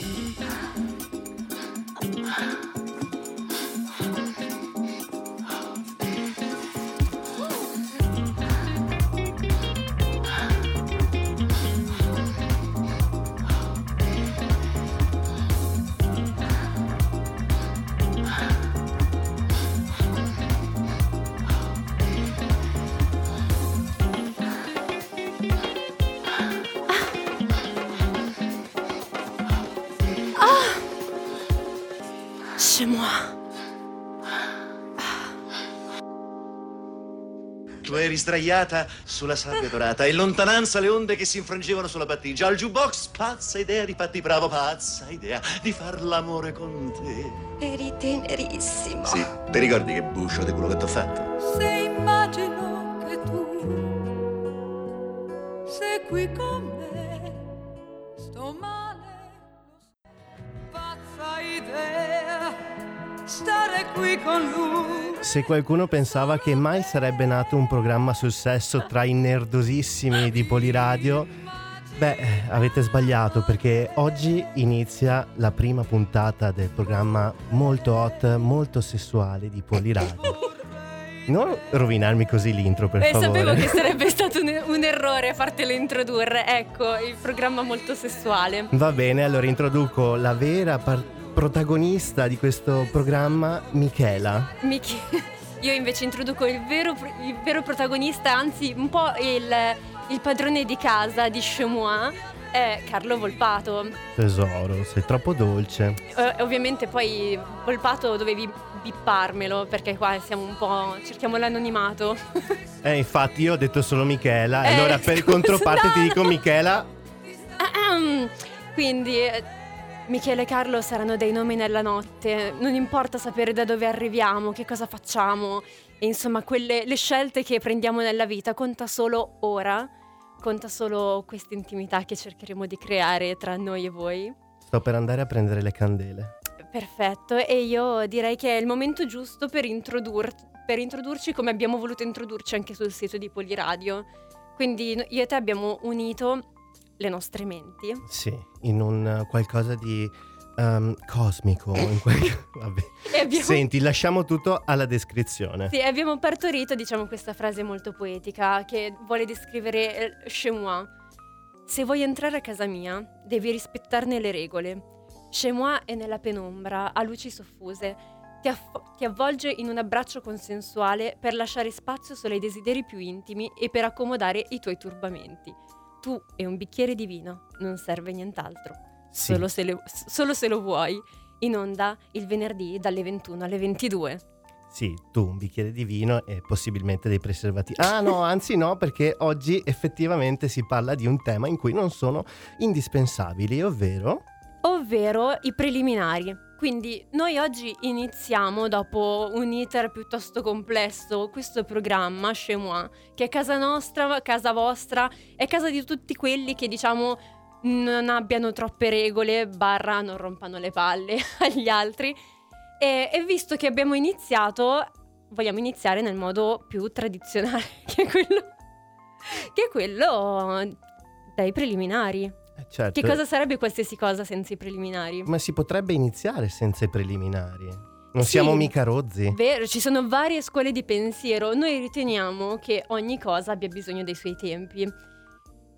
Mm-hmm. Sdraiata sulla sabbia dorata e in lontananza le onde che si infrangevano sulla battigia. Al jukebox, pazza idea di Patti Bravo, pazza idea di far l'amore con te. Eri tenerissimo. Sì, ti ricordi che buscio di quello che ti ho fatto? Se immagino che tu sei qui con me, sto male. Pazza idea, stare qui con lui. Se qualcuno pensava che mai sarebbe nato un programma sul sesso tra i nerdosissimi di Poliradio, beh, eh, avete sbagliato perché oggi inizia la prima puntata del programma molto hot, molto sessuale di Poliradio. Non rovinarmi così l'intro, per Eh, favore. sapevo che sarebbe stato un, un errore fartelo introdurre. Ecco, il programma molto sessuale. Va bene, allora introduco la vera par- protagonista di questo programma, Michela. Michi- Io invece introduco il vero, il vero protagonista, anzi un po' il, il padrone di casa di Chemois, è Carlo Volpato. Tesoro, sei troppo dolce. Eh, ovviamente poi Volpato dovevi bipparmelo perché qua siamo un po'... cerchiamo l'anonimato. Eh, infatti io ho detto solo Michela, Eh, allora per scusa, controparte no, ti dico. Michela. Quindi eh, Michele e Carlo saranno dei nomi nella notte, non importa sapere da dove arriviamo, che cosa facciamo, e insomma quelle, le scelte che prendiamo nella vita, conta solo ora, conta solo questa intimità che cercheremo di creare tra noi e voi. Sto per andare a prendere le candele. Perfetto, e io direi che è il momento giusto per, introdur- per introdurci come abbiamo voluto introdurci anche sul sito di Poliradio. Quindi io e te abbiamo unito le nostre menti. Sì, in un qualcosa di ehm, cosmico. quel- Vabbè. Abbiamo, Senti, lasciamo tutto alla descrizione. sì, abbiamo partorito, diciamo, questa frase molto poetica che vuole descrivere eh, chez moi. Se vuoi entrare a casa mia, devi rispettarne le regole. Chez moi è nella penombra, a luci soffuse. Ti, aff- ti avvolge in un abbraccio consensuale per lasciare spazio solo ai desideri più intimi e per accomodare i tuoi turbamenti. Tu e un bicchiere di vino, non serve nient'altro. Sì. Solo, se le- solo se lo vuoi. In onda il venerdì dalle 21 alle 22. Sì, tu un bicchiere di vino e possibilmente dei preservativi. Ah no, anzi no, perché oggi effettivamente si parla di un tema in cui non sono indispensabili, ovvero... ovvero i preliminari. Quindi noi oggi iniziamo, dopo un iter piuttosto complesso, questo programma Chez Moi, che è casa nostra, casa vostra, è casa di tutti quelli che diciamo non abbiano troppe regole, barra non rompano le palle agli altri. E, e visto che abbiamo iniziato, vogliamo iniziare nel modo più tradizionale, che è quello, che è quello dai preliminari. Certo, Che cosa sarebbe qualsiasi cosa senza i preliminari? Ma si potrebbe iniziare senza i preliminari. Non Sì. siamo mica rozzi. Vero, ci sono varie scuole di pensiero. Noi riteniamo che ogni cosa abbia bisogno dei suoi tempi.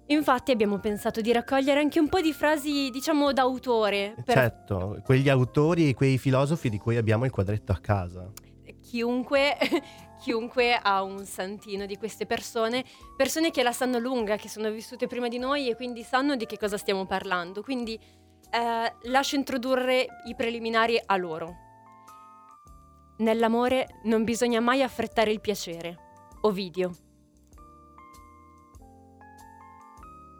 Infatti abbiamo pensato di raccogliere anche un po' di frasi, diciamo, d'autore per Certo, quegli autori e quei filosofi di cui abbiamo il quadretto a casa. chiunque, chiunque ha un santino di queste persone, persone che la sanno lunga, che sono vissute prima di noi e quindi sanno di che cosa stiamo parlando. Quindi eh, lascio introdurre i preliminari a loro. Nell'amore non bisogna mai affrettare il piacere. Ovidio.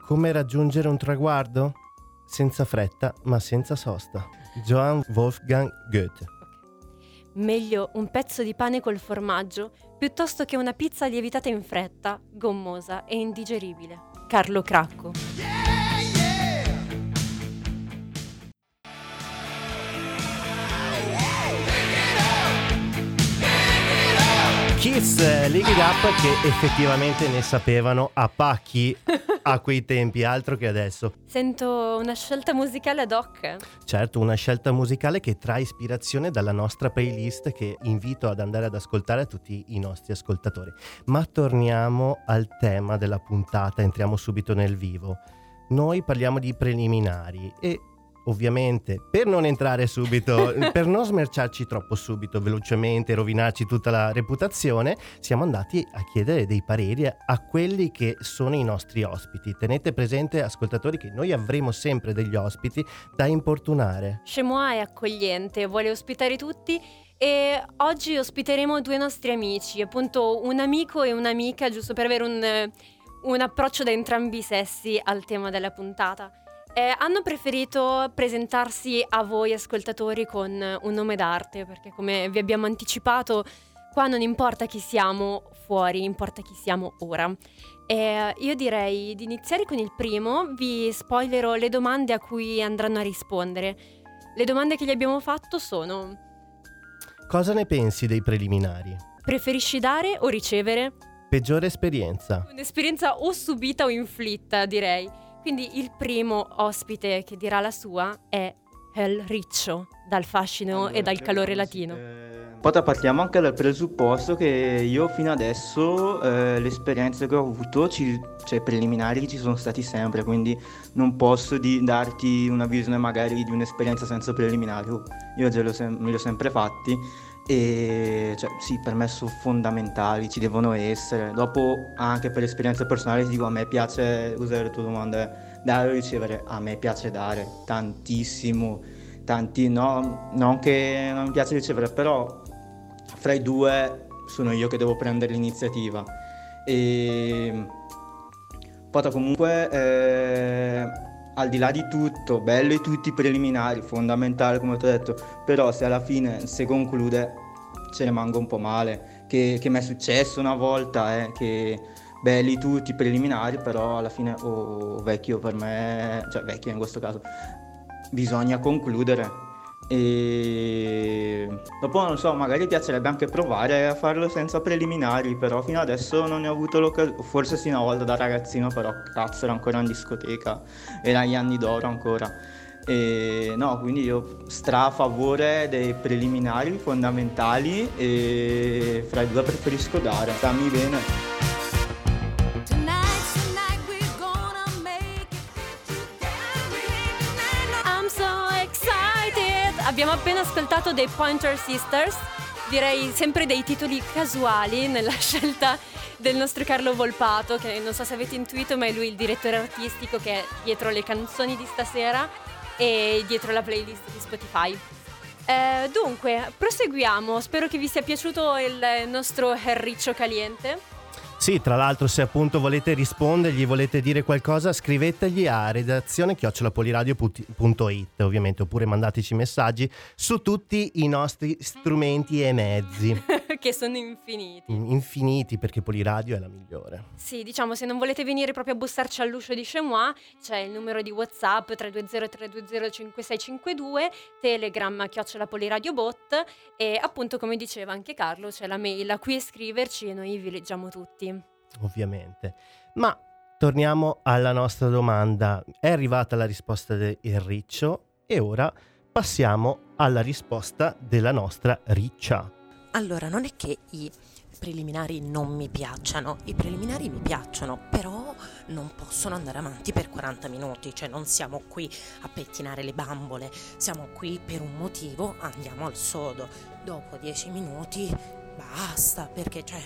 Come raggiungere un traguardo? Senza fretta, ma senza sosta. Johann Wolfgang Goethe. Meglio un pezzo di pane col formaggio piuttosto che una pizza lievitata in fretta, gommosa e indigeribile. Carlo Cracco. Chi Kiss, League It Up che effettivamente ne sapevano a pacchi a quei tempi, altro che adesso. Sento una scelta musicale ad hoc. Certo, una scelta musicale che trae ispirazione dalla nostra playlist che invito ad andare ad ascoltare a tutti i nostri ascoltatori. Ma torniamo al tema della puntata, entriamo subito nel vivo. Noi parliamo di preliminari e ovviamente per non entrare subito, per non smerciarci troppo subito, velocemente, rovinarci tutta la reputazione, siamo andati a chiedere dei pareri a quelli che sono i nostri ospiti. Tenete presente, ascoltatori, che noi avremo sempre degli ospiti da importunare. Chemois è accogliente, vuole ospitare tutti e oggi ospiteremo due nostri amici, appunto un amico e un'amica, giusto per avere un, un approccio da entrambi i sessi al tema della puntata. Eh, hanno preferito presentarsi a voi ascoltatori con un nome d'arte, perché come vi abbiamo anticipato, qua non importa chi siamo fuori, importa chi siamo ora. Eh, io direi di iniziare con il primo, vi spoilerò le domande a cui andranno a rispondere. Le domande che gli abbiamo fatto sono... Cosa ne pensi dei preliminari? Preferisci dare o ricevere? Peggiore esperienza? Un'esperienza o subita o inflitta, direi. Quindi il primo ospite che dirà la sua è El Riccio, dal fascino allora, e dal calore latino. Eh... Poi partiamo anche dal presupposto che io fino adesso eh, le esperienze che ho avuto, ci, cioè preliminari, ci sono stati sempre, quindi non posso di, darti una visione magari di un'esperienza senza preliminari. Io già me li ho sempre fatti e cioè, sì, per me sono fondamentali, ci devono essere. Dopo anche per esperienze personali ti dico a me piace usare le tue domande, dare o ricevere, a me piace dare tantissimo, tanti no, non che non mi piace ricevere, però fra i due sono io che devo prendere l'iniziativa. E poi comunque eh, al di là di tutto, belli tutti i preliminari, fondamentale come ti ho detto, però se alla fine si conclude ce ne manco un po' male, che, che mi è successo una volta, eh, che belli tutti i preliminari, però alla fine, oh, vecchio per me, cioè vecchio in questo caso, bisogna concludere e dopo non so, magari piacerebbe anche provare a farlo senza preliminari, però fino adesso non ne ho avuto l'occasione, forse sì una volta da ragazzino, però cazzo era ancora in discoteca, era gli anni d'oro ancora. E no, quindi io stra a favore dei preliminari fondamentali e fra i due preferisco dare, stammi bene. Abbiamo appena ascoltato dei Pointer Sisters, direi sempre dei titoli casuali nella scelta del nostro Carlo Volpato, che non so se avete intuito, ma è lui il direttore artistico che è dietro le canzoni di stasera e dietro la playlist di Spotify. Eh, dunque, proseguiamo. Spero che vi sia piaciuto il nostro Herriccio Caliente. Sì, tra l'altro se appunto volete rispondergli, volete dire qualcosa, scrivetegli a redazione chiocciolapoliradio.it ovviamente, oppure mandateci messaggi su tutti i nostri strumenti e mezzi. che sono infiniti. Infiniti perché Poliradio è la migliore. Sì, diciamo, se non volete venire proprio a bussarci all'uscio di Chemois, c'è il numero di WhatsApp 320-320-5652, Telegram chiocciolapoliradio bot e appunto come diceva anche Carlo c'è la mail a cui iscriverci e noi vi leggiamo tutti ovviamente. Ma torniamo alla nostra domanda. È arrivata la risposta del Riccio e ora passiamo alla risposta della nostra Riccia. Allora, non è che i preliminari non mi piacciono, i preliminari mi piacciono, però non possono andare avanti per 40 minuti, cioè non siamo qui a pettinare le bambole, siamo qui per un motivo, andiamo al sodo. Dopo 10 minuti basta, perché cioè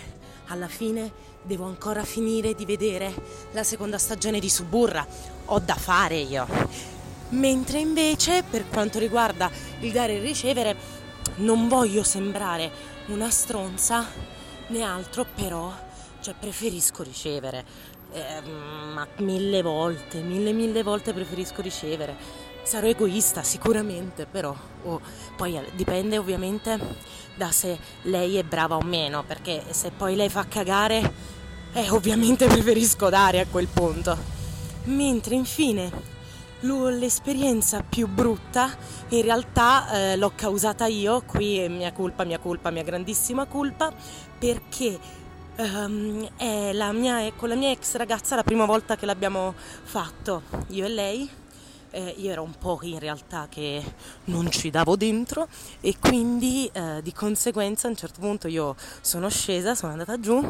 alla fine devo ancora finire di vedere la seconda stagione di Suburra. Ho da fare io. Mentre invece, per quanto riguarda il dare e ricevere, non voglio sembrare una stronza né altro, però cioè, preferisco ricevere. Eh, ma mille volte, mille mille volte preferisco ricevere. Sarò egoista sicuramente, però oh, poi eh, dipende ovviamente da se lei è brava o meno, perché se poi lei fa cagare, eh, ovviamente preferisco dare a quel punto. Mentre infine l'esperienza più brutta in realtà eh, l'ho causata io, qui è mia colpa, mia colpa, mia grandissima colpa, perché um, è mia, con la mia ex ragazza la prima volta che l'abbiamo fatto, io e lei eh, io ero un po' in realtà che non ci davo dentro e quindi eh, di conseguenza a un certo punto io sono scesa, sono andata giù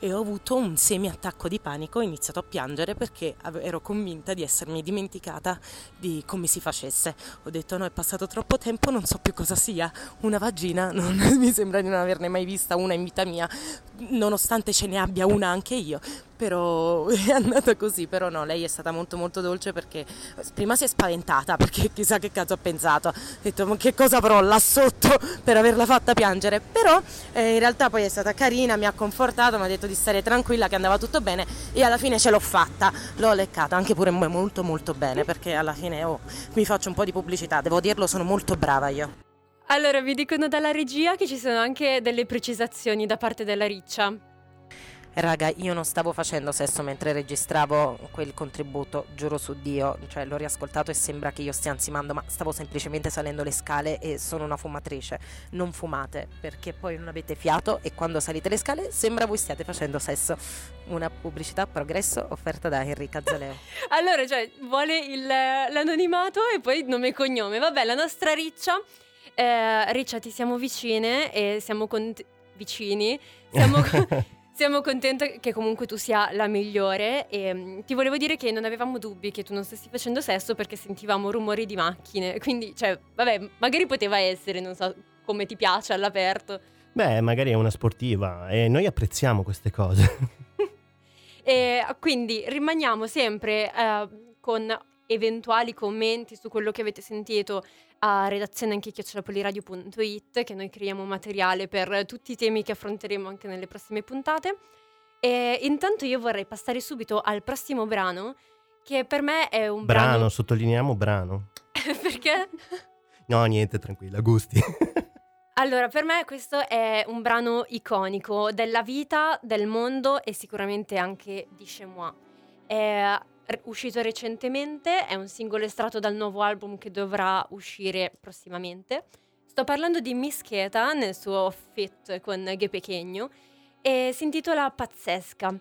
e ho avuto un semi attacco di panico, ho iniziato a piangere perché ero convinta di essermi dimenticata di come si facesse. Ho detto no, è passato troppo tempo, non so più cosa sia una vagina, non, mi sembra di non averne mai vista una in vita mia, nonostante ce ne abbia una anche io però è andata così, però no, lei è stata molto molto dolce perché prima si è spaventata perché chissà che cazzo ha pensato, ha detto ma che cosa avrò là sotto per averla fatta piangere, però eh, in realtà poi è stata carina, mi ha confortato, mi ha detto di stare tranquilla che andava tutto bene e alla fine ce l'ho fatta, l'ho leccata anche pure molto molto bene perché alla fine oh, mi faccio un po' di pubblicità, devo dirlo, sono molto brava io. Allora, mi dicono dalla regia che ci sono anche delle precisazioni da parte della riccia. Raga, io non stavo facendo sesso mentre registravo quel contributo, giuro su Dio, cioè l'ho riascoltato e sembra che io stia ansimando, ma stavo semplicemente salendo le scale e sono una fumatrice. Non fumate perché poi non avete fiato e quando salite le scale sembra voi stiate facendo sesso. Una pubblicità progresso offerta da Enrica Zaleo. allora, cioè, vuole il, l'anonimato e poi nome e cognome. Vabbè, la nostra Riccia, eh, Riccia ti siamo vicine e siamo con... vicini, siamo... Siamo contenti che comunque tu sia la migliore e um, ti volevo dire che non avevamo dubbi che tu non stessi facendo sesso perché sentivamo rumori di macchine, quindi cioè, vabbè, magari poteva essere, non so come ti piace all'aperto. Beh, magari è una sportiva e noi apprezziamo queste cose. e quindi rimaniamo sempre uh, con eventuali commenti su quello che avete sentito a redazione anche chiocciolapoliradio.it che noi creiamo materiale per tutti i temi che affronteremo anche nelle prossime puntate. E intanto io vorrei passare subito al prossimo brano che per me è un brano... Brano, sottolineiamo brano. Perché? No, niente, tranquilla, gusti. allora, per me questo è un brano iconico della vita, del mondo e sicuramente anche di Chemois. Uscito recentemente, è un singolo estratto dal nuovo album che dovrà uscire prossimamente. Sto parlando di Miss Keta nel suo fit con Ghe Pechegno e si intitola Pazzesca.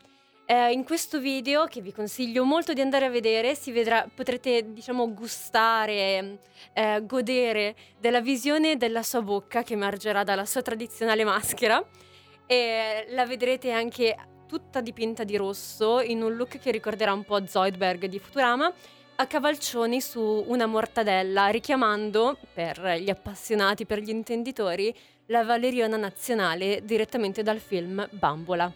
Eh, in questo video, che vi consiglio molto di andare a vedere, vedrà, potrete diciamo gustare, eh, godere della visione della sua bocca che emergerà dalla sua tradizionale maschera e la vedrete anche tutta dipinta di rosso in un look che ricorderà un po' Zoidberg di Futurama, a cavalcioni su una mortadella, richiamando, per gli appassionati, per gli intenditori, la valeriana nazionale direttamente dal film Bambola.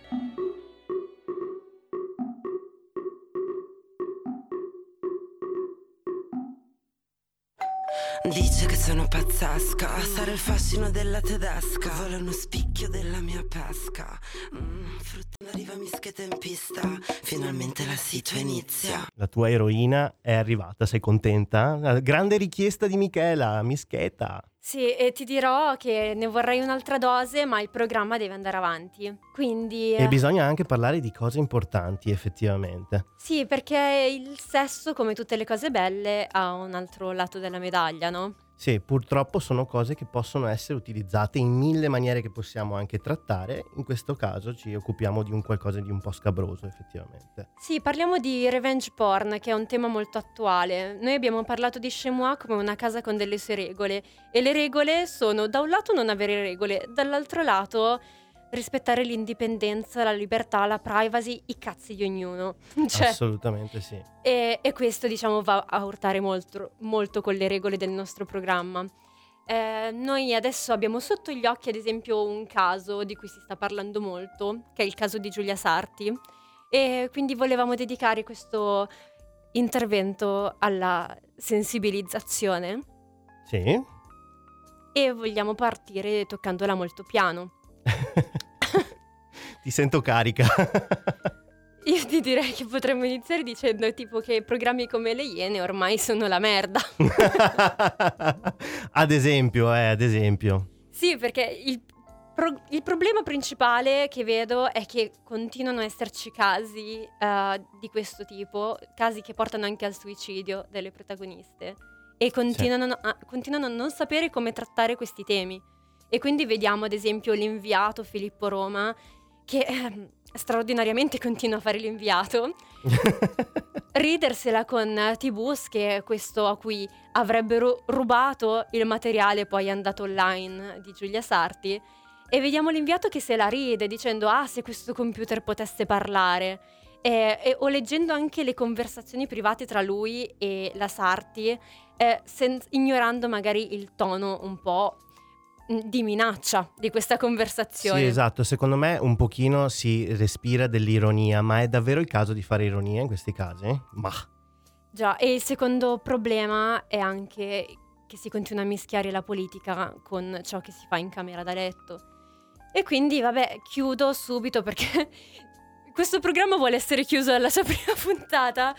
Dice che sono pazzesca, sarà il fascino della tedesca, vuole uno spicchio della mia pesca. Mm, frutta arriva mischeta in pista, finalmente la situa inizia. La tua eroina è arrivata, sei contenta? La grande richiesta di Michela, mischeta. Sì, e ti dirò che ne vorrei un'altra dose, ma il programma deve andare avanti. Quindi... E bisogna anche parlare di cose importanti, effettivamente. Sì, perché il sesso, come tutte le cose belle, ha un altro lato della medaglia, no? Sì, purtroppo sono cose che possono essere utilizzate in mille maniere che possiamo anche trattare. In questo caso ci occupiamo di un qualcosa di un po' scabroso, effettivamente. Sì, parliamo di revenge porn, che è un tema molto attuale. Noi abbiamo parlato di Chemois come una casa con delle sue regole. E le regole sono, da un lato, non avere regole, dall'altro lato rispettare l'indipendenza, la libertà, la privacy, i cazzi di ognuno. cioè, Assolutamente sì. E, e, questo diciamo va a urtare molto, molto con le regole del nostro programma. Eh, noi adesso abbiamo sotto gli occhi ad esempio un caso di cui si sta parlando molto, che è il caso di Giulia Sarti, e quindi volevamo dedicare questo intervento alla sensibilizzazione. Sì. E vogliamo partire toccandola molto piano. Ti sento carica. Io ti direi che potremmo iniziare dicendo tipo che programmi come le Iene ormai sono la merda. ad esempio, eh, ad esempio. Sì, perché il pro- il problema principale che vedo è che continuano a esserci casi eh, di questo tipo, casi che portano anche al suicidio delle protagoniste e continuano, a, continuano a non sapere come trattare questi temi. E quindi vediamo ad esempio l'inviato Filippo Roma che eh, straordinariamente continua a fare l'inviato, ridersela con T-Bus che è questo a cui avrebbero rubato il materiale poi andato online di Giulia Sarti. E vediamo l'inviato che se la ride dicendo ah se questo computer potesse parlare. E, e, o leggendo anche le conversazioni private tra lui e la Sarti eh, sen- ignorando magari il tono un po' di minaccia di questa conversazione. Sì, esatto, secondo me un pochino si respira dell'ironia, ma è davvero il caso di fare ironia in questi casi? Ma... Già, e il secondo problema è anche che si continua a mischiare la politica con ciò che si fa in camera da letto. E quindi, vabbè, chiudo subito perché questo programma vuole essere chiuso alla sua prima puntata.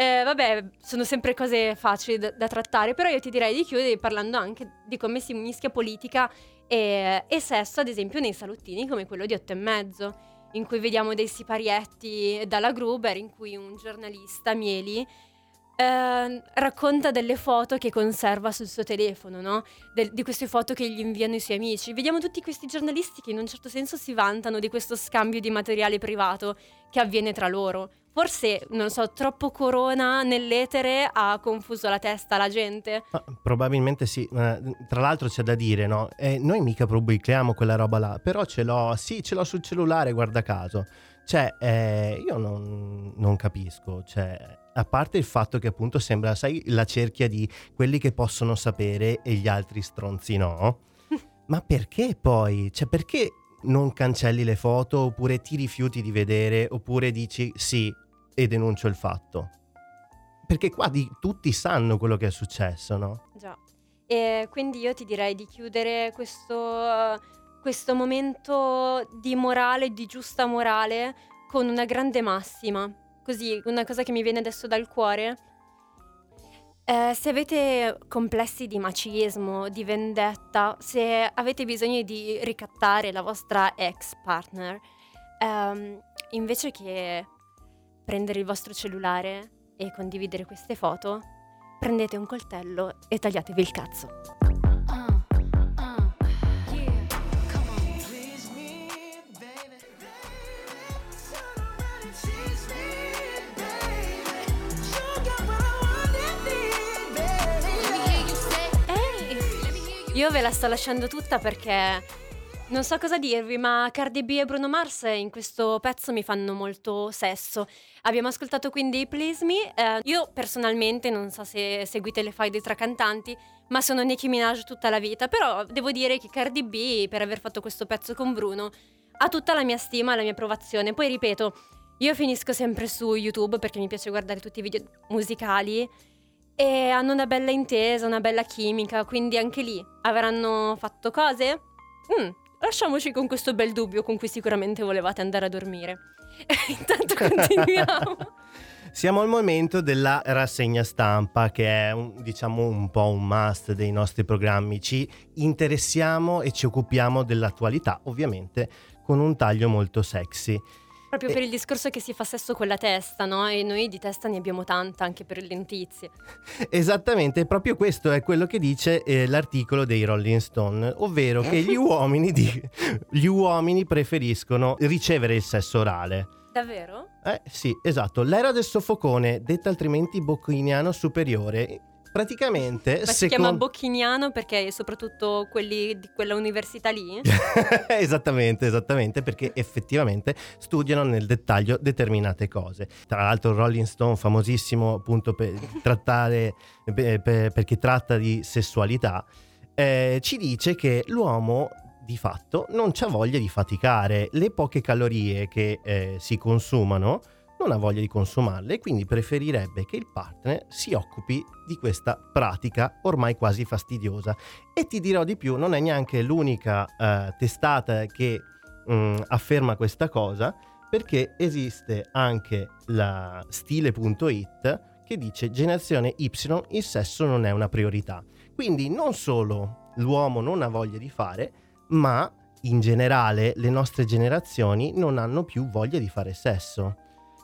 Eh, vabbè, sono sempre cose facili da, da, trattare, però io ti direi di chiudere parlando anche di come si mischia politica e, e sesso, ad esempio, nei salottini come quello di Otto e Mezzo, in cui vediamo dei siparietti dalla Gruber, in cui un giornalista, Mieli, eh, racconta delle foto che conserva sul suo telefono, no? De- di queste foto che gli inviano i suoi amici. Vediamo tutti questi giornalisti che in un certo senso si vantano di questo scambio di materiale privato che avviene tra loro. Forse, non so, troppo corona nell'etere ha confuso la testa alla gente? Ma, probabilmente sì. tra l'altro c'è da dire, no? Eh, noi mica pubblichiamo quella roba là, però ce l'ho, sì, ce l'ho sul cellulare, guarda caso. Cioè, eh, io non, non capisco, cioè, a parte il fatto che appunto sembra, sai, la cerchia di quelli che possono sapere e gli altri stronzi no. Ma perché poi? Cioè, perché non cancelli le foto oppure ti rifiuti di vedere oppure dici sì e denuncio il fatto? Perché qua di, tutti sanno quello che è successo, no? Già. E quindi io ti direi di chiudere questo, questo momento di morale, di giusta morale, con una grande massima così, una cosa che mi viene adesso dal cuore. Eh, se avete complessi di macismo, di vendetta, se avete bisogno di ricattare la vostra ex partner, ehm, invece che prendere il vostro cellulare e condividere queste foto, prendete un coltello e tagliatevi il cazzo. Io ve la sto lasciando tutta perché non so cosa dirvi, ma Cardi B e Bruno Mars in questo pezzo mi fanno molto sesso. Abbiamo ascoltato quindi Please Me. Eh, io personalmente non so se seguite le faide tra cantanti, ma sono Nicki Minaj tutta la vita. Però devo dire che Cardi B, per aver fatto questo pezzo con Bruno, ha tutta la mia stima, la mia approvazione. Poi ripeto, io finisco sempre su YouTube perché mi piace guardare tutti i video musicali e hanno una bella intesa, una bella chimica, quindi anche lì avranno fatto cose? Mm, lasciamoci con questo bel dubbio con cui sicuramente volevate andare a dormire. Intanto continuiamo. Siamo al momento della rassegna stampa che è un, diciamo un po' un must dei nostri programmi. Ci interessiamo e ci occupiamo dell'attualità, ovviamente con un taglio molto sexy. Proprio per il discorso che si fa sesso con la testa, no? E noi di testa ne abbiamo tanta anche per le lentizie. Esattamente, proprio questo è quello che dice eh, l'articolo dei Rolling Stone, ovvero che gli uomini, di, gli uomini preferiscono ricevere il sesso orale. Davvero? Eh sì, esatto. L'era del soffocone, detta altrimenti bocchiniano superiore, Praticamente, Ma si chiama Bocchiniano perché soprattutto quelli di quella università lì? esattamente, esattamente, perché effettivamente studiano nel dettaglio determinate cose. Tra l'altro Rolling Stone, famosissimo appunto per trattare, per, per, perché tratta di sessualità, eh, ci dice che l'uomo di fatto non ha voglia di faticare. Le poche calorie che eh, si consumano non ha voglia di consumarle e quindi preferirebbe che il partner si occupi di questa pratica ormai quasi fastidiosa. E ti dirò di più, non è neanche l'unica eh, testata che mh, mm, afferma questa cosa, perché esiste anche la stile.it che dice generazione Y, il sesso non è una priorità. Quindi non solo l'uomo non ha voglia di fare, ma in generale le nostre generazioni non hanno più voglia di fare sesso.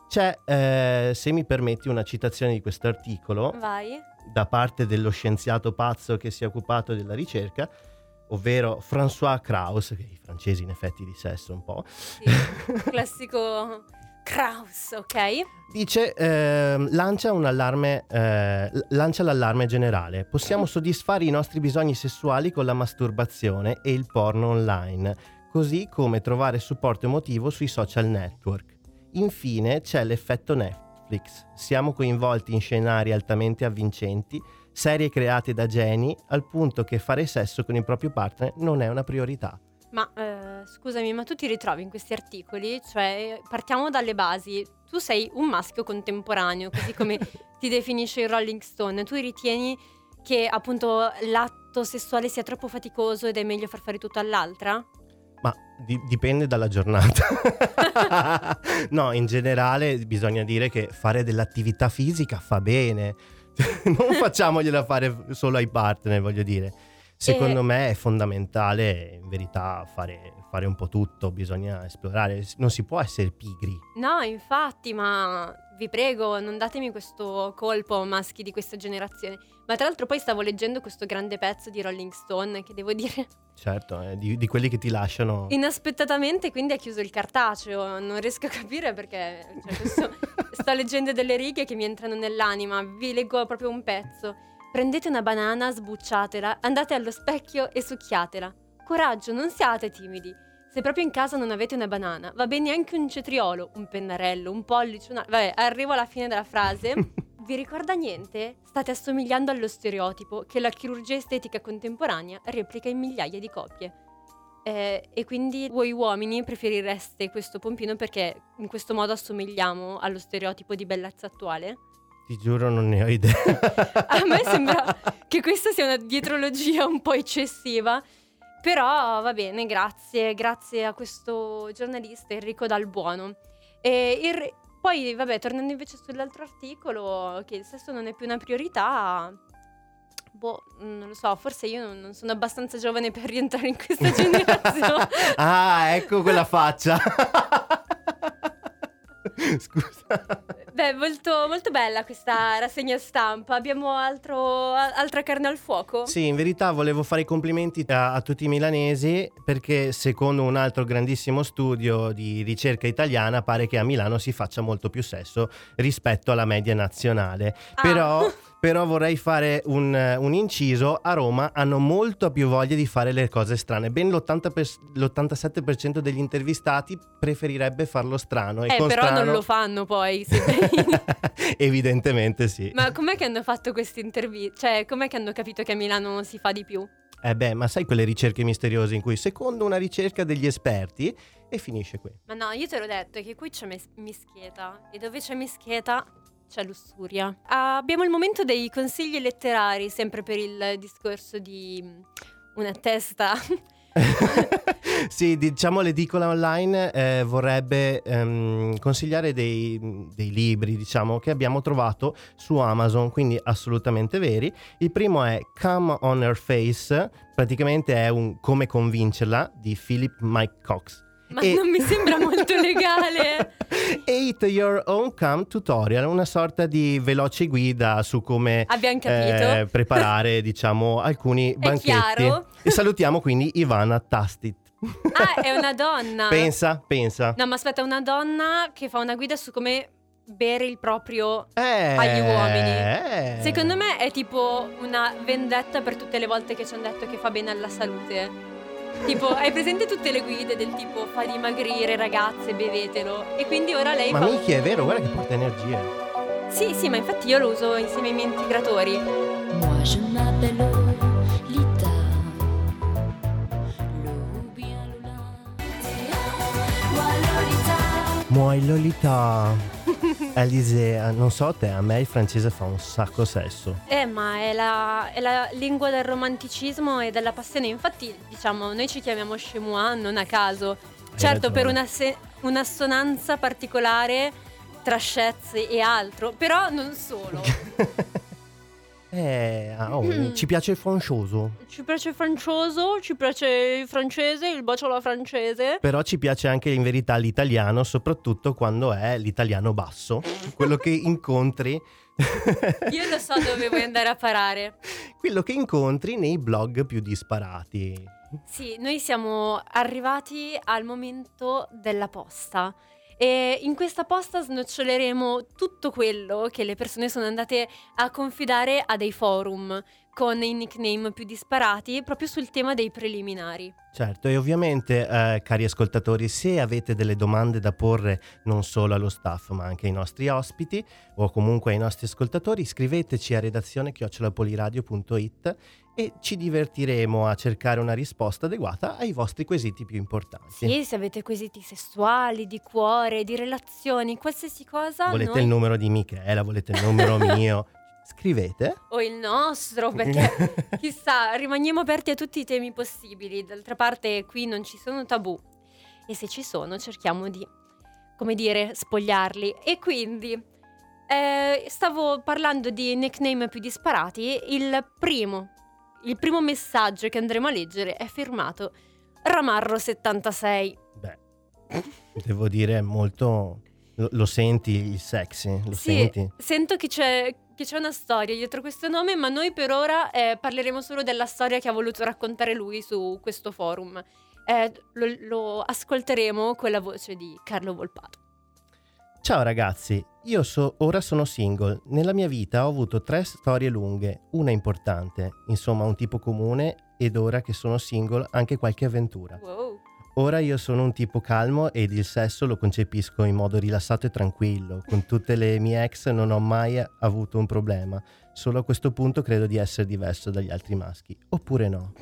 C'è, eh, se mi permetti, una citazione di questo articolo da parte dello scienziato pazzo che si è occupato della ricerca, ovvero François Krauss, che i francesi in effetti di sesso un po', Sì. Classico Kraus, ok? dice ehm, lancia un allarme, eh, lancia l'allarme generale. Possiamo soddisfare i nostri bisogni sessuali con la masturbazione e il porno online, così come trovare supporto emotivo sui social network. Infine c'è l'effetto Netflix. Siamo coinvolti in scenari altamente avvincenti, serie create da geni, al punto che fare sesso con il proprio partner non è una priorità. Ma eh, scusami, ma tu ti ritrovi in questi articoli? Cioè, partiamo dalle basi. Tu sei un maschio contemporaneo, così come ti definisce il Rolling Stone. Tu ritieni che appunto l'atto sessuale sia troppo faticoso ed è meglio far fare tutto all'altra? Ma di- dipende dalla giornata. no, in generale bisogna dire che fare dell'attività fisica fa bene. non facciamogliela fare solo ai partner, voglio dire. Secondo E- me è fondamentale in verità fare, fare un po' tutto, bisogna esplorare, non si può essere pigri. No, infatti, ma vi prego, non datemi questo colpo maschi di questa generazione. Ma tra l'altro poi stavo leggendo questo grande pezzo di Rolling Stone che devo dire Certo, eh, di, di quelli che ti lasciano... inaspettatamente quindi ha chiuso il cartaceo. Non riesco a capire perché cioè, questo- sto leggendo delle righe che mi entrano nell'anima. Vi leggo proprio un pezzo. Prendete una banana, sbucciatela, andate allo specchio e succhiatela. Coraggio, non siate timidi. Se proprio in casa non avete una banana, va bene anche un cetriolo, un pennarello, un pollice, una... Vabbè, arrivo alla fine della frase. Vi ricorda niente? State assomigliando allo stereotipo che la chirurgia estetica contemporanea replica in migliaia di coppie. Eh, e quindi voi uomini preferireste questo pompino perché in questo modo assomigliamo allo stereotipo di bellezza attuale? Ti giuro non ne ho idea. A me sembra che questa sia una dietrologia un po' eccessiva. Però va bene, grazie, grazie a questo giornalista Enrico Dal Buono. E il- poi, vabbè, tornando invece sull'altro articolo, che il sesso non è più una priorità, boh, non lo so, forse io non, sono abbastanza giovane per rientrare in questa generazione. ah, ecco quella faccia. Scusa. Beh, molto, molto bella questa rassegna stampa. Abbiamo altro, altra carne al fuoco? Sì, in verità volevo fare i complimenti a, a tutti i milanesi perché secondo un altro grandissimo studio di ricerca italiana pare che a Milano si faccia molto più sesso rispetto alla media nazionale. Ah. Però, però vorrei fare un, un inciso, a Roma hanno molto più voglia di fare le cose strane. Ben l'80 per- l'87% degli intervistati preferirebbe farlo strano. E Eh, però strano- non lo fanno poi. se- Evidentemente sì. Ma com'è che hanno fatto queste interviste? Cioè, com'è che hanno capito che a Milano si fa di più? Eh beh, ma sai quelle ricerche misteriose in cui secondo una ricerca degli esperti e finisce qui. Ma no, io te l'ho detto, che qui c'è mes- mischieta. E dove c'è mischieta c'è lussuria. Ah, abbiamo il momento dei consigli letterari, sempre per il discorso di mm, una testa. sì, diciamo l'edicola online eh, vorrebbe ehm, consigliare dei, dei libri, diciamo, che abbiamo trovato su Amazon, quindi assolutamente veri. Il primo è Come on Her Face, praticamente è un Come convincerla di Philip Mike Cox. Ma E- non mi sembra molto legale. Eat Your Own Come Tutorial, una sorta di veloce guida su come eh, preparare, diciamo, alcuni È banchetti. chiaro? E salutiamo quindi Ivana Tastit. Ah, è una donna. pensa, pensa. No, ma aspetta, è una donna che fa una guida su come bere il proprio Eh, agli uomini. eh. Secondo me è tipo una vendetta per tutte le volte che ci hanno detto che fa bene alla salute. Tipo, hai presente tutte le guide del tipo fa dimagrire ragazze, bevetelo. E quindi ora lei Ma fa. Miki è vero, guarda che porta energie. Sì, sì, ma infatti io lo uso insieme ai miei integratori. Moi je m'appelle Lolita. Muoi Lolita. Elisea, non so te, a me il francese fa un sacco sesso. Eh, ma è la, è la lingua del romanticismo e della passione. Infatti, diciamo, noi ci chiamiamo chemois non a caso. certo, ragione. per una se- un'assonanza particolare tra Schez e altro, però non solo. Eh, ah, oh, Mm. ci piace il francioso, Ci piace il francioso, ci piace il francese, il bacio alla francese. però ci piace anche in verità l'italiano, soprattutto quando è l'italiano basso, quello che incontri, Io lo so dove vuoi andare a parare. quello che incontri nei blog più disparati. Sì, noi siamo arrivati al momento della posta. E in questa posta snoccioleremo tutto quello che le persone sono andate a confidare a dei forum con i nickname più disparati proprio sul tema dei preliminari. Certo, e ovviamente, eh, cari ascoltatori, se avete delle domande da porre non solo allo staff, ma anche ai nostri ospiti o comunque ai nostri ascoltatori, scriveteci a redazione chiocciolapoliradio.it e ci divertiremo a cercare una risposta adeguata ai vostri quesiti più importanti. Sì, se avete quesiti sessuali, di cuore, di relazioni, qualsiasi cosa, volete noi- il numero di Michela, volete il numero mio, scrivete. o il nostro, perché chissà, rimaniamo aperti a tutti i temi possibili. D'altra parte qui non ci sono tabù e se ci sono cerchiamo di, come dire, spogliarli. E quindi eh, stavo parlando di nickname più disparati. Il primo, il primo messaggio che andremo a leggere è firmato Ramarro76. Beh, devo dire molto... Lo, lo senti il sexy? Lo Sì, senti? sento che c'è, che c'è una storia dietro questo nome, ma noi per ora eh, parleremo solo della storia che ha voluto raccontare lui su questo forum. Eh, lo, lo ascolteremo con la voce di Carlo Volpato. Ciao ragazzi, io so- ora sono single. Nella mia vita ho avuto tre storie lunghe, una importante, insomma un tipo comune ed ora che sono single anche qualche avventura. Wow. Ora io sono un tipo calmo ed il sesso lo concepisco in modo rilassato e tranquillo. Con tutte le mie ex non ho mai avuto un problema. Solo a questo punto credo di essere diverso dagli altri maschi. Oppure no.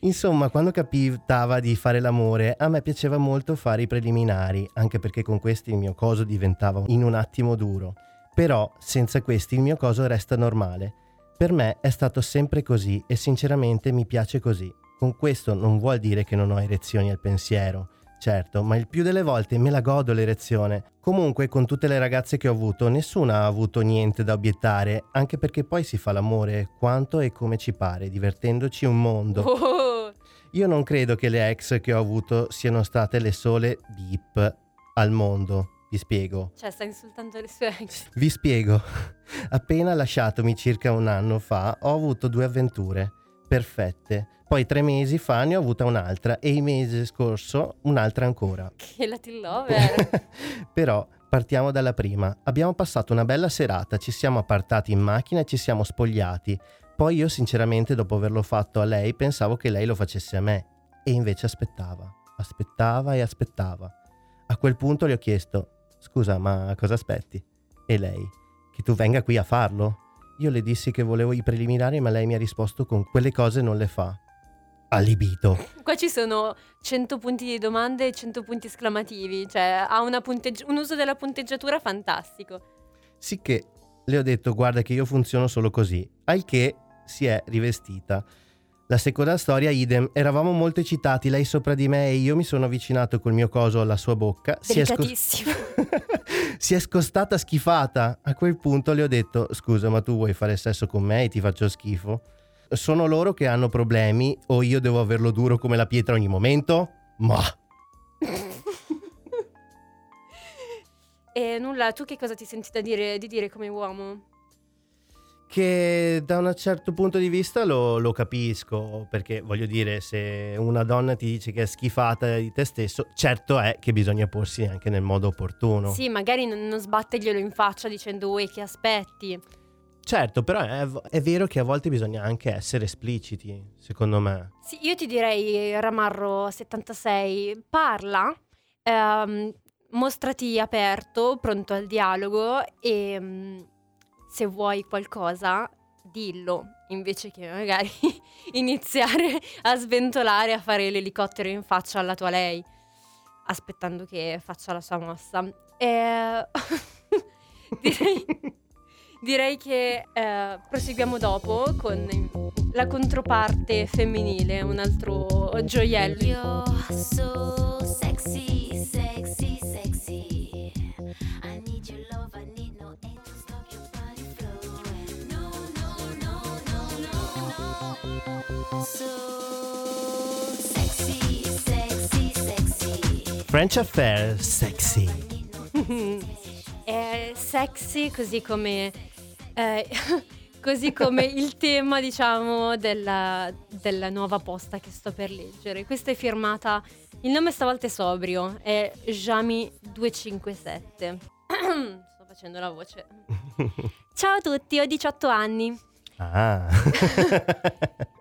Insomma, quando capitava di fare l'amore, a me piaceva molto fare i preliminari, anche perché con questi il mio coso diventava in un attimo duro. Però, senza questi, il mio coso resta normale. Per me è stato sempre così e sinceramente mi piace così. Con questo non vuol dire che non ho erezioni al pensiero. Certo, ma il più delle volte me la godo l'erezione. Comunque, con tutte le ragazze che ho avuto, nessuna ha avuto niente da obiettare, anche perché poi si fa l'amore quanto e come ci pare, divertendoci un mondo. Oh, Io non credo che le ex che ho avuto siano state le sole beep al mondo. Vi spiego. cioè, sta insultando le sue ex. Vi spiego. Appena lasciatomi circa un anno fa, ho avuto due avventure perfette. Poi tre mesi fa ne ho avuta un'altra e il mese scorso un'altra ancora. Che Latin lover. Però partiamo dalla prima. Abbiamo passato una bella serata, ci siamo appartati in macchina e ci siamo spogliati. Poi io sinceramente dopo averlo fatto a lei pensavo che lei lo facesse a me e invece aspettava, aspettava e aspettava. A quel punto le ho chiesto, scusa ma cosa aspetti? E lei, che tu venga qui a farlo? Io le dissi che volevo i preliminari ma lei mi ha risposto con quelle cose non le fa. Allibito. Qua ci sono 100 punti di domande e 100 punti esclamativi, cioè ha una punteggi- un uso della punteggiatura fantastico. Sicché le ho detto guarda che io funziono solo così, al che si è rivestita. La seconda storia, idem, eravamo molto eccitati, lei sopra di me e io mi sono avvicinato col mio coso alla sua bocca. Si è, scos- si è scostata schifata. A quel punto le ho detto scusa ma tu vuoi fare sesso con me e ti faccio schifo? Sono loro che hanno problemi o io devo averlo duro come la pietra ogni momento? Ma... e nulla, tu che cosa ti senti da dire, di dire come uomo? Che da un certo punto di vista lo, lo capisco, perché voglio dire, se una donna ti dice che è schifata di te stesso, certo è che bisogna porsi anche nel modo opportuno. Sì, magari non, non sbatterglielo in faccia dicendo uè che aspetti. Certo, però è, è vero che a volte bisogna anche essere espliciti, secondo me. Sì, io ti direi, Ramarro 76, parla, ehm, mostrati aperto, pronto al dialogo e mm, se vuoi qualcosa, dillo, invece che magari iniziare a sventolare, a fare l'elicottero in faccia alla tua lei, aspettando che faccia la sua mossa. Eh, direi, direi che eh, proseguiamo dopo con la controparte femminile, un altro gioiello. You're so sexy, sexy, sexy. I need your love, I need no end to stop your body flow. No, no, So sexy, sexy, sexy. French Affair Sexy. È sexy così come... eh, così come il tema, diciamo, della, della nuova posta che sto per leggere. Questa è firmata... Il nome stavolta è sobrio, è Jami257. sto facendo la voce. Ciao a tutti, ho 18 anni. Ah.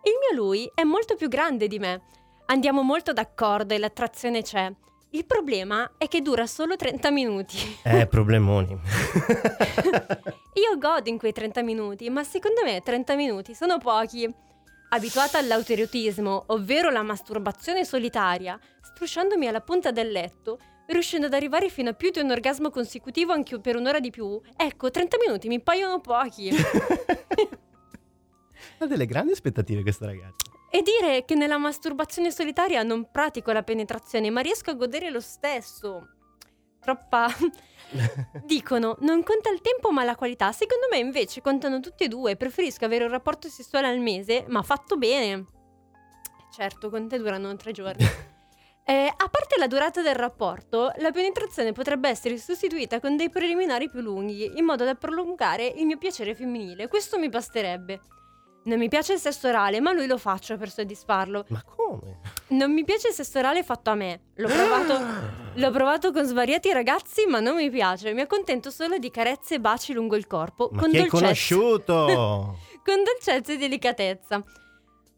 Il mio lui è molto più grande di me. Andiamo molto d'accordo e l'attrazione c'è. Il problema è che dura solo 30 minuti. eh, problemoni. Io godo in quei 30 minuti, ma secondo me 30 minuti sono pochi. Abituata all'autoerotismo, ovvero la masturbazione solitaria, strusciandomi alla punta del letto, riuscendo ad arrivare fino a più di un orgasmo consecutivo anche per un'ora di più, ecco, 30 minuti mi paiono pochi. ha delle grandi aspettative questa ragazza. E dire che nella masturbazione solitaria non pratico la penetrazione, ma riesco a godere lo stesso. Troppa. Dicono, non conta il tempo ma la qualità. Secondo me invece contano tutti e due. Preferisco avere un rapporto sessuale al mese, ma fatto bene. Certo, con te durano tre giorni. Eh, a parte la durata del rapporto, la penetrazione potrebbe essere sostituita con dei preliminari più lunghi, in modo da prolungare il mio piacere femminile. Questo mi basterebbe. Non mi piace il sesso orale, ma lui lo faccio per soddisfarlo. Ma come? Non mi piace il sesso orale fatto a me. L'ho provato, l'ho provato con svariati ragazzi, ma non mi piace. Mi accontento solo di carezze e baci lungo il corpo. Ma con chi hai dolcezza. conosciuto? con dolcezza e delicatezza.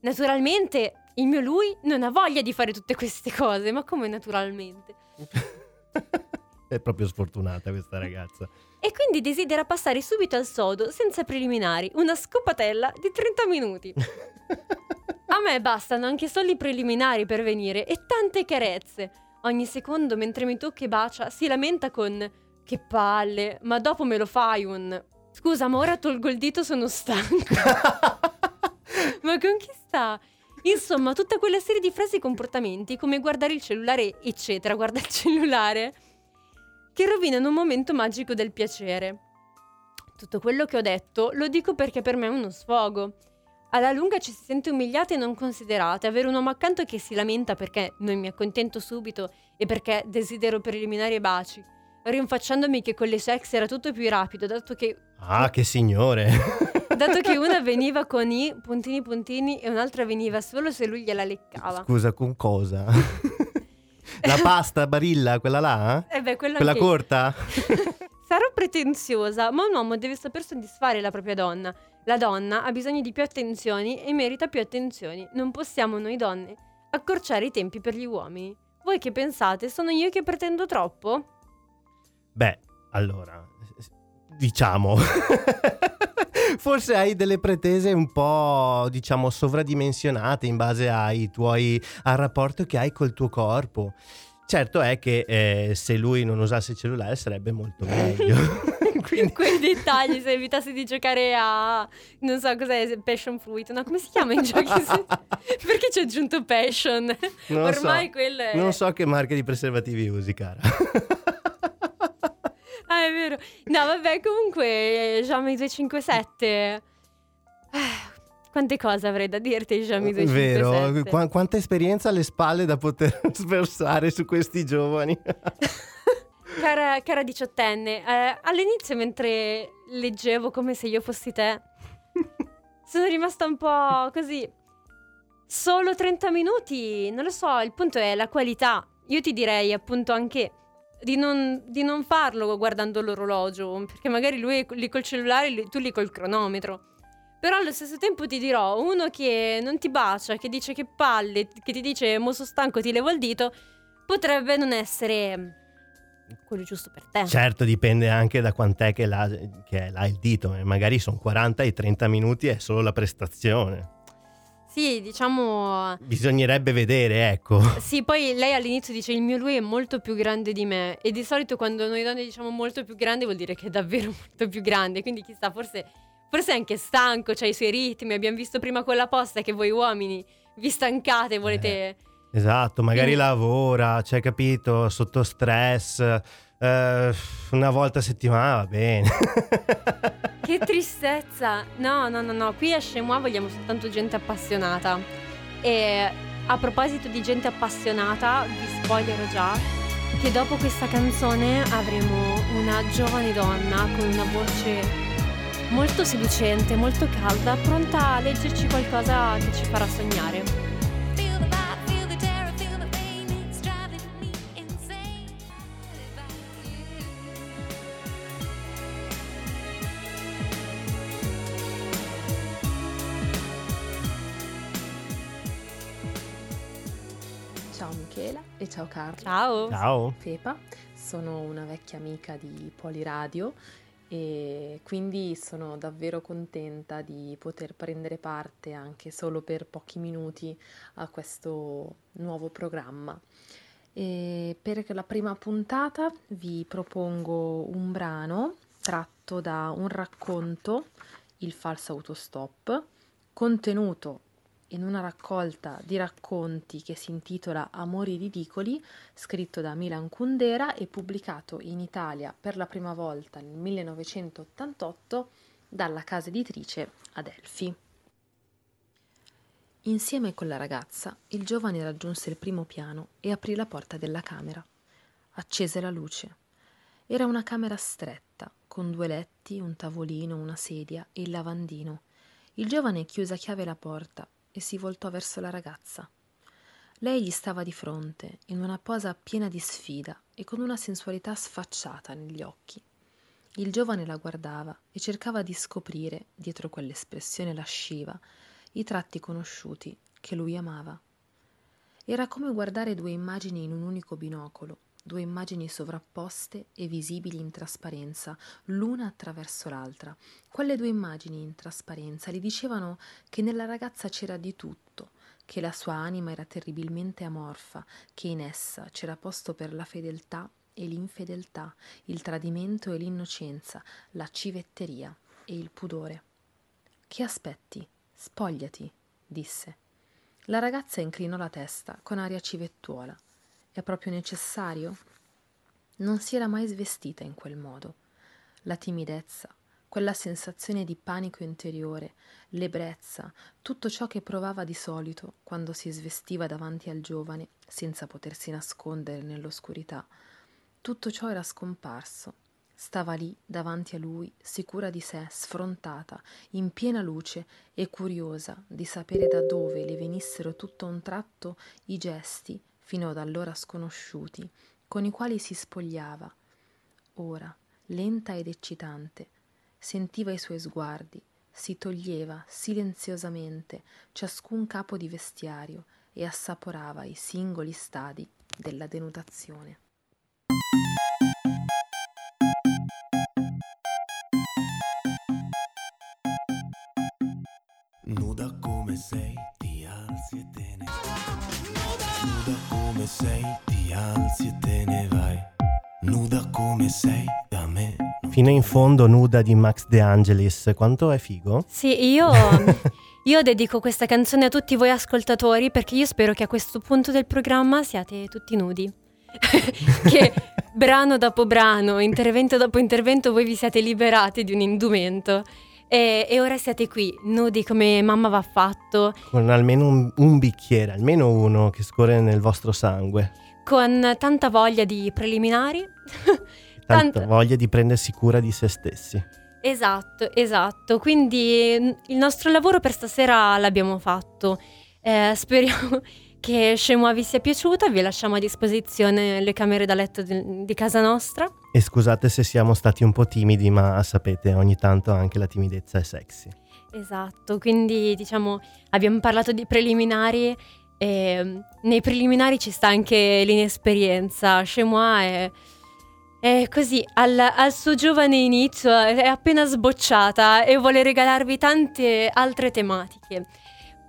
Naturalmente, il mio lui non ha voglia di fare tutte queste cose, ma come naturalmente? È proprio sfortunata questa ragazza. E quindi desidera passare subito al sodo, senza preliminari, una scopatella di 30 minuti. A me bastano anche solo i preliminari per venire e tante carezze. Ogni secondo mentre mi tocca e bacia si lamenta con che palle, ma dopo me lo fai un Scusa, ma ora tolgo il dito, sono stanco. ma con chi sta? Insomma, tutta quella serie di frasi e comportamenti, come guardare il cellulare, eccetera, guarda il cellulare, che rovinano un momento magico del piacere. Tutto quello che ho detto lo dico perché per me è uno sfogo. Alla lunga ci si sente umiliate e non considerate. Avere un uomo accanto che si lamenta perché non mi accontento subito e perché desidero preliminari e baci. Rinfacciandomi che con le sex era tutto più rapido, dato che, Ah, che signore. dato che una veniva con i puntini puntini e un'altra veniva solo se lui gliela leccava. Scusa, con cosa? La pasta barilla, quella là? E beh, quello Quella anche- corta? Sarò pretenziosa, ma un uomo deve saper soddisfare la propria donna. La donna ha bisogno di più attenzioni e merita più attenzioni. Non possiamo noi donne accorciare i tempi per gli uomini. Voi che pensate? Sono io che pretendo troppo? Beh, allora, diciamo, forse hai delle pretese un po', diciamo, sovradimensionate in base ai tuoi, al rapporto che hai col tuo corpo. Certo è che eh, se lui non usasse il cellulare sarebbe molto meglio. Quindi- Quei dettagli, se evitassi di giocare a... non so cos'è, passion fruit, no? Come si chiama in giochi? Perché ci ho aggiunto passion? Non lo so. Ormai quello è... Non so che marca di preservativi usi, cara. Ah, è vero. No, vabbè, comunque, Xiaomi 257. Ah, Quante cose avrei da dirti, Xiaomi 257. Vero? Qua- quanta esperienza alle spalle da poter sversare su questi giovani. Cara, cara diciottenne, eh, all'inizio mentre leggevo come se io fossi te, sono rimasta un po' così. Solo 30 minuti, non lo so, il punto è la qualità. Io ti direi appunto anche di non, di non farlo guardando l'orologio, perché magari lui è lì col cellulare, lui- tu lì col cronometro. Però allo stesso tempo ti dirò, uno che non ti bacia, che dice che palle, che ti dice mo sono stanco, ti levo il dito, potrebbe non essere quello giusto per te. Certo, dipende anche da quant'è che l'ha, che l'ha il dito. eh. Magari sono 40 e 30 minuti è solo la prestazione. Sì, diciamo... Bisognerebbe vedere, ecco. Sì, poi lei all'inizio dice il mio lui è molto più grande di me. E di solito quando noi donne diciamo molto più grande vuol dire che è davvero molto più grande, quindi chissà, forse, forse è anche stanco, c'ha i suoi ritmi, abbiamo visto prima con la posta che voi uomini vi stancate volete... Esatto, magari Quindi- lavora, cioè capito, sotto stress, Eh, una volta a settimana va bene. Che tristezza! No, no, no, no, qui a Chemois vogliamo soltanto gente appassionata. E a proposito di gente appassionata, vi spoilerò già che dopo questa canzone avremo una giovane donna con una voce molto seducente, molto calda, pronta a leggerci qualcosa che ci farà sognare. Michela e ciao Carlo. Ciao! Ciao. Pepa, sono una vecchia amica di Poliradio e quindi sono davvero contenta di poter prendere parte anche solo per pochi minuti a questo nuovo programma. E per la prima puntata vi propongo un brano tratto da un racconto, Il falso autostop, contenuto in una raccolta di racconti che si intitola Amori ridicoli, scritto da Milan Kundera e pubblicato in Italia per la prima volta nel 1988 dalla casa editrice Adelphi. Insieme con la ragazza, il giovane raggiunse il primo piano e aprì la porta della camera. Accese la luce. Era una camera stretta, con due letti, un tavolino, una sedia e il lavandino. Il giovane chiuse a chiave la porta e si voltò verso la ragazza. Lei gli stava di fronte, in una posa piena di sfida e con una sensualità sfacciata negli occhi. Il giovane la guardava e cercava di scoprire, dietro quell'espressione lasciva, i tratti conosciuti che lui amava. Era come guardare due immagini in un unico binocolo, due immagini sovrapposte e visibili in trasparenza, l'una attraverso l'altra. Quelle due immagini in trasparenza gli dicevano che nella ragazza c'era di tutto, che la sua anima era terribilmente amorfa, che in essa c'era posto per la fedeltà e l'infedeltà, il tradimento e l'innocenza, la civetteria e il pudore. Che aspetti? Spogliati, disse. La ragazza inclinò la testa con aria civettuola. È proprio necessario? Non si era mai svestita in quel modo. La timidezza, quella sensazione di panico interiore, l'ebbrezza, tutto ciò che provava di solito quando si svestiva davanti al giovane senza potersi nascondere nell'oscurità, tutto ciò era scomparso. Stava lì davanti a lui, sicura di sé, sfrontata, in piena luce e curiosa di sapere da dove le venissero tutto un tratto i gesti, fino ad allora sconosciuti, con i quali si spogliava. Ora, lenta ed eccitante, sentiva i suoi sguardi, si toglieva silenziosamente ciascun capo di vestiario e assaporava i singoli stadi della denudazione. Nuda come sei, ti alzi e te. Nuda come sei, ti alzi e te ne vai. Nuda come sei, da me. Fino in fondo nuda di Max De Angelis. Quanto è figo? Sì, io, io dedico questa canzone a tutti voi ascoltatori perché io spero che a questo punto del programma siate tutti nudi. che brano dopo brano, intervento dopo intervento, voi vi siate liberati di un indumento. E, e ora siete qui, nudi come mamma va fatto, Con almeno un, un bicchiere, almeno uno che scorre nel vostro sangue. con tanta voglia di preliminari. Tanta voglia di prendersi cura di se stessi. Esatto, esatto. Quindi mm, il nostro lavoro per stasera l'abbiamo fatto. Eh, speriamo che Scemua vi sia piaciuta. Vi lasciamo a disposizione le camere da letto di, di casa nostra. E scusate se siamo stati un po' timidi, ma sapete, ogni tanto anche la timidezza è sexy. Esatto, quindi diciamo abbiamo parlato di preliminari e nei preliminari ci sta anche l'inesperienza. Scemua è, è così, al, al suo giovane inizio è appena sbocciata e vuole regalarvi tante altre tematiche.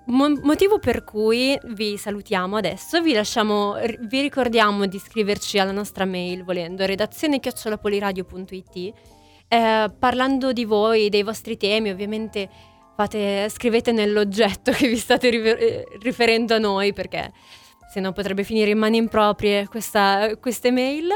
Mo- motivo per cui vi salutiamo adesso, vi lasciamo, vi ricordiamo di iscriverci alla nostra mail volendo, redazione chiocciolapoliradio.it eh, parlando di voi, dei vostri temi, ovviamente fate, scrivete nell'oggetto che vi state river- eh, riferendo a noi perché se no potrebbe finire in mani improprie questa, queste mail.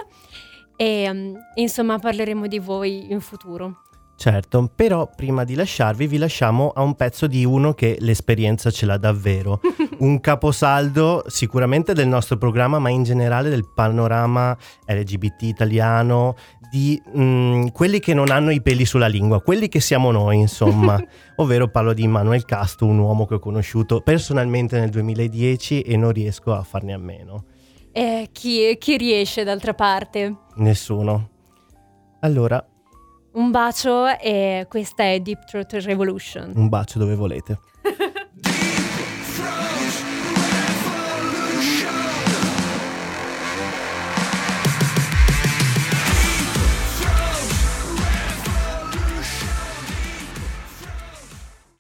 e mm, insomma parleremo di voi in futuro. Certo, però prima di lasciarvi vi lasciamo a un pezzo di uno che l'esperienza ce l'ha davvero. un caposaldo sicuramente del nostro programma, ma in generale del panorama LGBT italiano, di mm, quelli che non hanno i peli sulla lingua, quelli che siamo noi, insomma. Ovvero parlo di Manuel Casto, un uomo che ho conosciuto personalmente nel 2010 e non riesco a farne a meno. E chi, chi riesce d'altra parte? Nessuno. Allora, Un bacio e questa è Deep Throat Revolution. un bacio dove volete.